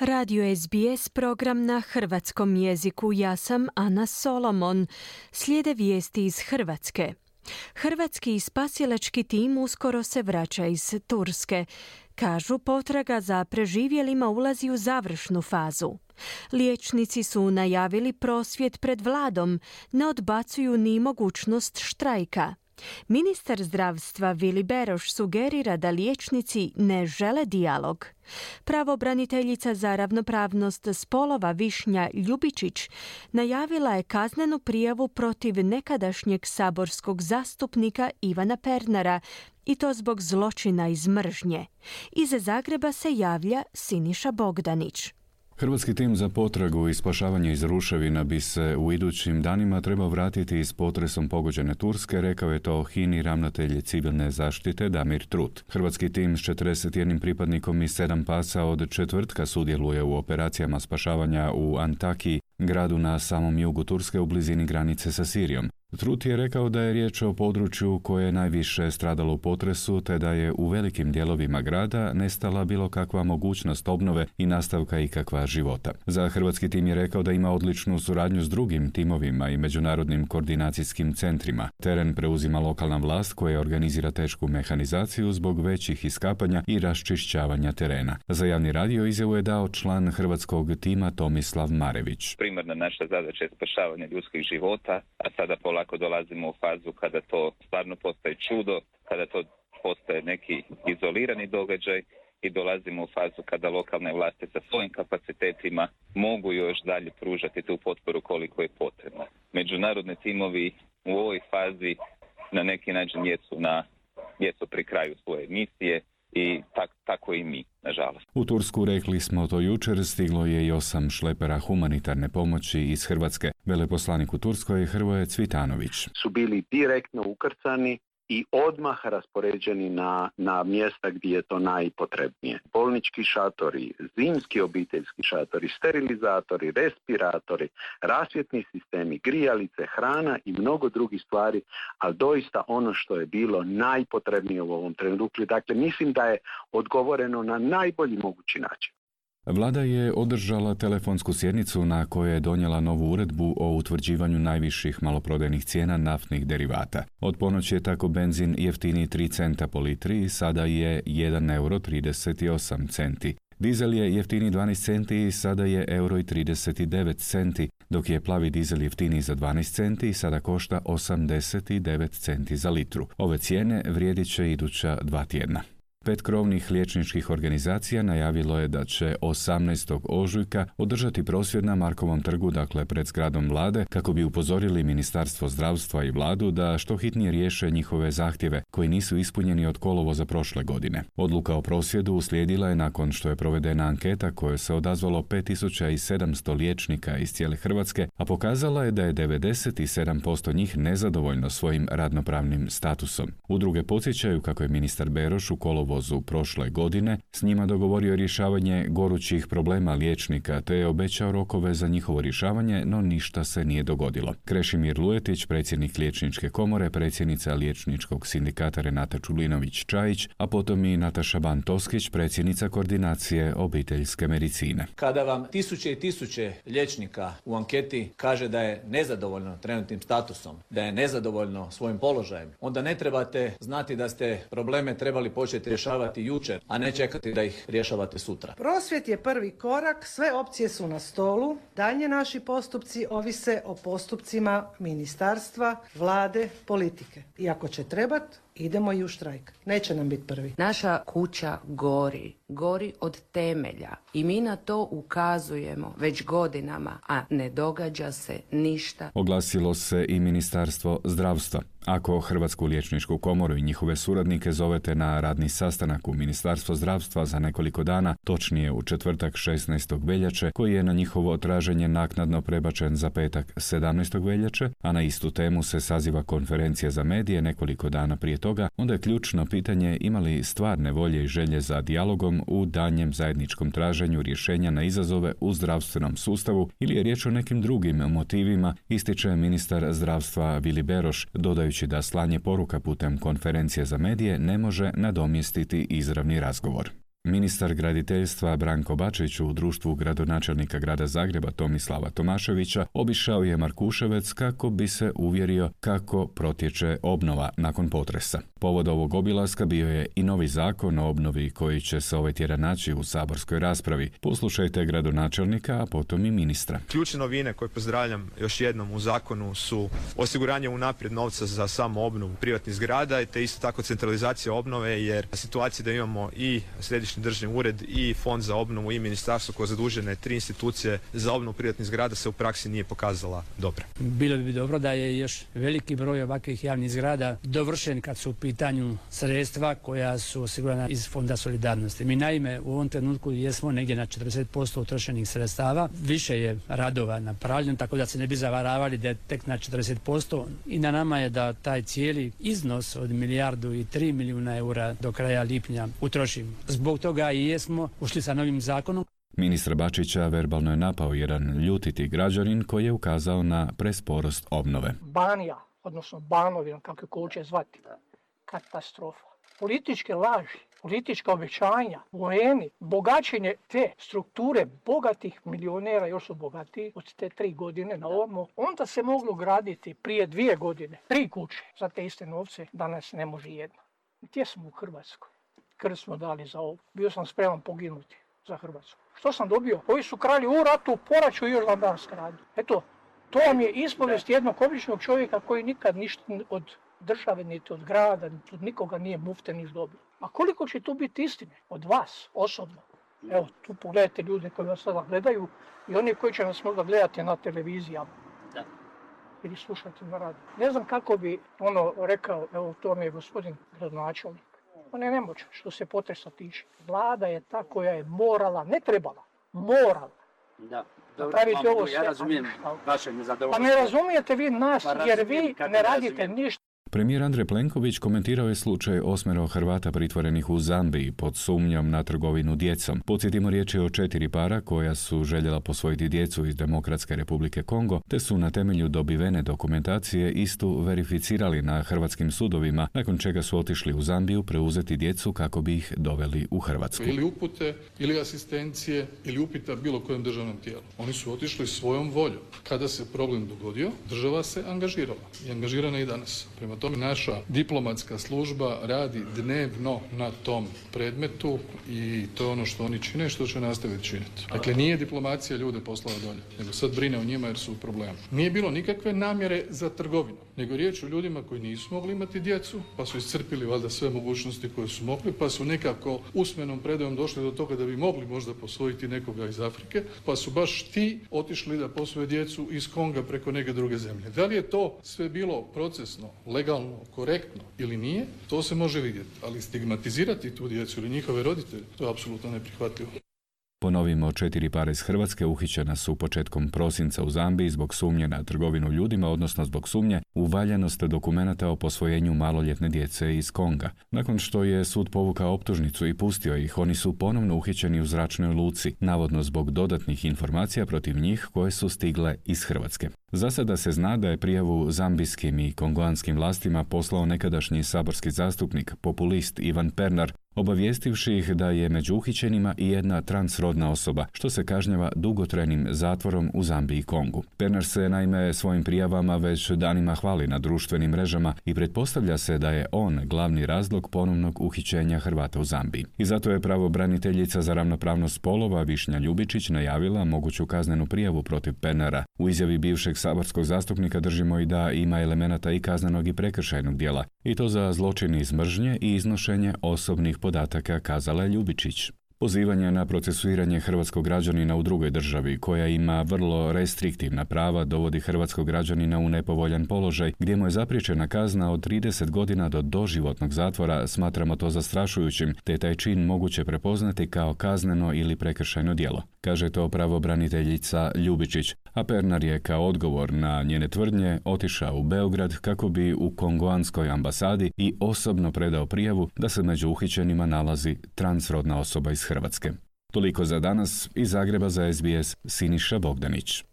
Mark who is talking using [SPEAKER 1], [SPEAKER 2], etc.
[SPEAKER 1] Radio SBS program na hrvatskom jeziku. Ja sam Ana Solomon. Slijede vijesti iz Hrvatske. Hrvatski spasilački tim uskoro se vraća iz Turske. Kažu potraga za preživjelima ulazi u završnu fazu. Liječnici su najavili prosvjet pred vladom, ne odbacuju ni mogućnost štrajka. Ministar zdravstva Vili Beroš sugerira da liječnici ne žele dijalog. Pravobraniteljica za ravnopravnost spolova Višnja Ljubičić najavila je kaznenu prijavu protiv nekadašnjeg saborskog zastupnika Ivana Pernara i to zbog zločina iz mržnje. Iza Zagreba se javlja Siniša Bogdanić.
[SPEAKER 2] Hrvatski tim za potragu i spašavanje iz ruševina bi se u idućim danima trebao vratiti iz potresom pogođene Turske, rekao je to Hini ravnatelj civilne zaštite Damir Trut. Hrvatski tim s 41 pripadnikom i sedam pasa od četvrtka sudjeluje u operacijama spašavanja u Antaki, gradu na samom jugu Turske u blizini granice sa Sirijom. Trut je rekao da je riječ o području koje je najviše stradalo u potresu, te da je u velikim dijelovima grada nestala bilo kakva mogućnost obnove i nastavka ikakva života. Za hrvatski tim je rekao da ima odličnu suradnju s drugim timovima i međunarodnim koordinacijskim centrima. Teren preuzima lokalna vlast koja organizira tešku mehanizaciju zbog većih iskapanja i raščišćavanja terena. Za javni radio izjavu je dao član hrvatskog tima Tomislav Marević.
[SPEAKER 3] Primarna naša zadaća je spašavanje ljudskih života, a sada pola polako dolazimo u fazu kada to stvarno postaje čudo, kada to postaje neki izolirani događaj i dolazimo u fazu kada lokalne vlasti sa svojim kapacitetima mogu još dalje pružati tu potporu koliko je potrebno. Međunarodni timovi u ovoj fazi na neki način jesu, na, jesu pri kraju svoje misije i tak, tako i mi, nažalost.
[SPEAKER 2] U Tursku rekli smo to jučer, stiglo je i osam šlepera humanitarne pomoći iz Hrvatske. Veleposlanik u Turskoj Hrvoje Cvitanović.
[SPEAKER 4] Su bili direktno ukrcani i odmah raspoređeni na, na mjesta gdje je to najpotrebnije. Bolnički šatori, zimski obiteljski šatori, sterilizatori, respiratori, rasvjetni sistemi, grijalice, hrana i mnogo drugih stvari, ali doista ono što je bilo najpotrebnije u ovom trenutku. Dakle, mislim da je odgovoreno na najbolji mogući način.
[SPEAKER 2] Vlada je održala telefonsku sjednicu na kojoj je donijela novu uredbu o utvrđivanju najviših maloprodajnih cijena naftnih derivata. Od ponoći je tako benzin jeftini 3 centa po litri, sada je 1 euro 38 centi. Dizel je jeftini 12 centi i sada je euro i 39 centi, dok je plavi dizel jeftini za 12 centi i sada košta 89 centi za litru. Ove cijene vrijedit će iduća dva tjedna. Pet krovnih liječničkih organizacija najavilo je da će 18. ožujka održati prosvjed na Markovom trgu, dakle pred zgradom vlade, kako bi upozorili Ministarstvo zdravstva i vladu da što hitnije riješe njihove zahtjeve koji nisu ispunjeni od kolovoza prošle godine. Odluka o prosvjedu uslijedila je nakon što je provedena anketa kojoj se odazvalo 5700 liječnika iz cijele Hrvatske, a pokazala je da je 97% njih nezadovoljno svojim radnopravnim statusom. Udruge podsjećaju kako je ministar Beroš u kolovozu kolovozu prošle godine s njima dogovorio rješavanje gorućih problema liječnika te je obećao rokove za njihovo rješavanje, no ništa se nije dogodilo. Krešimir Lujetić, predsjednik liječničke komore, predsjednica liječničkog sindikata Renata Čulinović-Čajić, a potom i Nataša Ban-Toskić, predsjednica koordinacije obiteljske medicine.
[SPEAKER 5] Kada vam tisuće i tisuće liječnika u anketi kaže da je nezadovoljno trenutnim statusom, da je nezadovoljno svojim položajem, onda ne trebate znati da ste probleme trebali početi rješavati jučer, a ne čekati da ih rješavate sutra.
[SPEAKER 6] Prosvjet je prvi korak, sve opcije su na stolu, dalje naši postupci ovise o postupcima ministarstva, vlade, politike. I ako će trebat, idemo i u štrajk. Neće nam biti prvi.
[SPEAKER 7] Naša kuća gori, gori od temelja i mi na to ukazujemo već godinama, a ne događa se ništa.
[SPEAKER 2] Oglasilo se i Ministarstvo zdravstva. Ako Hrvatsku liječničku komoru i njihove suradnike zovete na radni sastanak u Ministarstvo zdravstva za nekoliko dana, točnije u četvrtak 16. veljače, koji je na njihovo traženje naknadno prebačen za petak 17. veljače, a na istu temu se saziva konferencija za medije nekoliko dana prije toga, onda je ključno pitanje imali stvarne volje i želje za dijalogom u danjem zajedničkom traženju rješenja na izazove u zdravstvenom sustavu ili je riječ o nekim drugim motivima, ističe ministar zdravstva Vili Beroš, dodajući da slanje poruka putem konferencije za medije ne može nadomjestiti izravni razgovor. Ministar graditeljstva Branko Bačić u društvu gradonačelnika grada Zagreba Tomislava Tomaševića obišao je Markuševec kako bi se uvjerio kako protječe obnova nakon potresa. Povod ovog obilaska bio je i novi zakon o obnovi koji će se ovaj tjedan naći u saborskoj raspravi. Poslušajte gradonačelnika, a potom i ministra.
[SPEAKER 8] Ključne novine koje pozdravljam još jednom u zakonu su osiguranje unaprijed novca za samu obnovu privatnih zgrada te isto tako centralizacija obnove jer situacija da imamo i središnji državni ured i fond za obnovu i ministarstvo koje zadužene tri institucije za obnovu privatnih zgrada se u praksi nije pokazala dobro.
[SPEAKER 9] Bilo bi dobro da je još veliki broj ovakvih javnih zgrada dovršen kad su u pitanju sredstva koja su osigurana iz fonda solidarnosti. Mi naime u ovom trenutku jesmo negdje na 40% utrošenih sredstava. Više je radova napravljeno tako da se ne bi zavaravali da je tek na 40% i na nama je da taj cijeli iznos od milijardu i tri milijuna eura do kraja lipnja utrošimo. Zbog toga i jesmo ušli sa novim zakonom.
[SPEAKER 2] Ministra Bačića verbalno je napao jedan ljutiti građanin koji je ukazao na presporost obnove.
[SPEAKER 10] Banija, odnosno Banovina, kako je hoće zvati, katastrofa. Političke laži, politička obećanja, vojeni, bogaćenje te strukture bogatih milionera, još su bogatiji od te tri godine na ovamo, onda se moglo graditi prije dvije godine tri kuće za te iste novce, danas ne može jedna. Gdje smo u Hrvatskoj? Krv smo dali za ovo. Bio sam spreman poginuti za Hrvatsku. Što sam dobio? Ovi su kralji u ratu, poraću i još dan danas kralju. Eto, to vam je ispovijest jednog običnog čovjeka koji nikad ništa od države, niti od grada, niti od nikoga nije mufte niš dobio. A koliko će tu biti istine? Od vas, osobno. Evo, tu pogledajte ljude koji vas sada gledaju i oni koji će nas možda gledati na televizijama. Da. Ili slušati na radiju. Ne znam kako bi ono rekao, evo to mi je gospodin gradonačelnik. On je nemoćan što se potresa tiče. Vlada je ta koja je morala, ne trebala, morala.
[SPEAKER 11] Da.
[SPEAKER 10] Dobro, ovo
[SPEAKER 11] ja razumijem vaše
[SPEAKER 10] Pa ne razumijete vi nas
[SPEAKER 11] Pa
[SPEAKER 10] jer vi ne radite ništa.
[SPEAKER 2] Premijer Andrej Plenković komentirao je slučaj osmero Hrvata pritvorenih u Zambiji pod sumnjom na trgovinu djecom. Podsjetimo riječ je o četiri para koja su željela posvojiti djecu iz Demokratske republike Kongo, te su na temelju dobivene dokumentacije istu verificirali na hrvatskim sudovima, nakon čega su otišli u Zambiju preuzeti djecu kako bi ih doveli u Hrvatsku.
[SPEAKER 12] ili upute, ili asistencije, ili upita bilo kojem državnom tijelu. Oni su otišli svojom voljom. Kada se problem dogodio, država se angažirala i angažirana je i danas. Prema tome, naša diplomatska služba radi dnevno na tom predmetu i to je ono što oni čine što će nastaviti činiti. Dakle, nije diplomacija ljude poslala dolje, nego sad brine o njima jer su u problemu. Nije bilo nikakve namjere za trgovinu, nego je riječ o ljudima koji nisu mogli imati djecu, pa su iscrpili valjda sve mogućnosti koje su mogli, pa su nekako usmenom predajom došli do toga da bi mogli možda posvojiti nekoga iz Afrike, pa su baš ti otišli da posvoje djecu iz Konga preko neke druge zemlje. Da li je to sve bilo procesno, legalno, korektno ili nije, to se može vidjeti, ali stigmatizirati tu djecu ili njihove roditelje, to je apsolutno neprihvatljivo.
[SPEAKER 2] Ponovimo, četiri pare iz Hrvatske uhićena su početkom prosinca u Zambiji zbog sumnje na trgovinu ljudima, odnosno zbog sumnje u valjanost dokumenata o posvojenju maloljetne djece iz Konga. Nakon što je sud povukao optužnicu i pustio ih, oni su ponovno uhićeni u zračnoj luci, navodno zbog dodatnih informacija protiv njih koje su stigle iz Hrvatske. Za sada se zna da je prijavu zambijskim i kongoanskim vlastima poslao nekadašnji saborski zastupnik, populist Ivan Pernar, obavijestivši ih da je među uhićenima i jedna transrodna osoba, što se kažnjava dugotrajnim zatvorom u Zambiji i Kongu. Pernar se naime svojim prijavama već danima hvali na društvenim mrežama i pretpostavlja se da je on glavni razlog ponovnog uhićenja Hrvata u Zambiji. I zato je pravobraniteljica za ravnopravnost spolova Višnja Ljubičić najavila moguću kaznenu prijavu protiv Pernara. U izjavi bivšeg saborskog zastupnika držimo i da ima elemenata i kaznenog i prekršajnog dijela, i to za zločin iz mržnje i iznošenje osobnih podataka, kazala je Ljubičić. Pozivanje na procesuiranje hrvatskog građanina u drugoj državi, koja ima vrlo restriktivna prava, dovodi hrvatskog građanina u nepovoljan položaj, gdje mu je zapriječena kazna od 30 godina do doživotnog zatvora, smatramo to zastrašujućim, te taj čin moguće prepoznati kao kazneno ili prekršajno djelo. Kaže to pravobraniteljica Ljubičić, a Pernar je kao odgovor na njene tvrdnje otišao u Beograd kako bi u kongoanskoj ambasadi i osobno predao prijavu da se među uhićenima nalazi transrodna osoba iz Hrvatske. Toliko za danas iz Zagreba za SBS Siniša Bogdanić.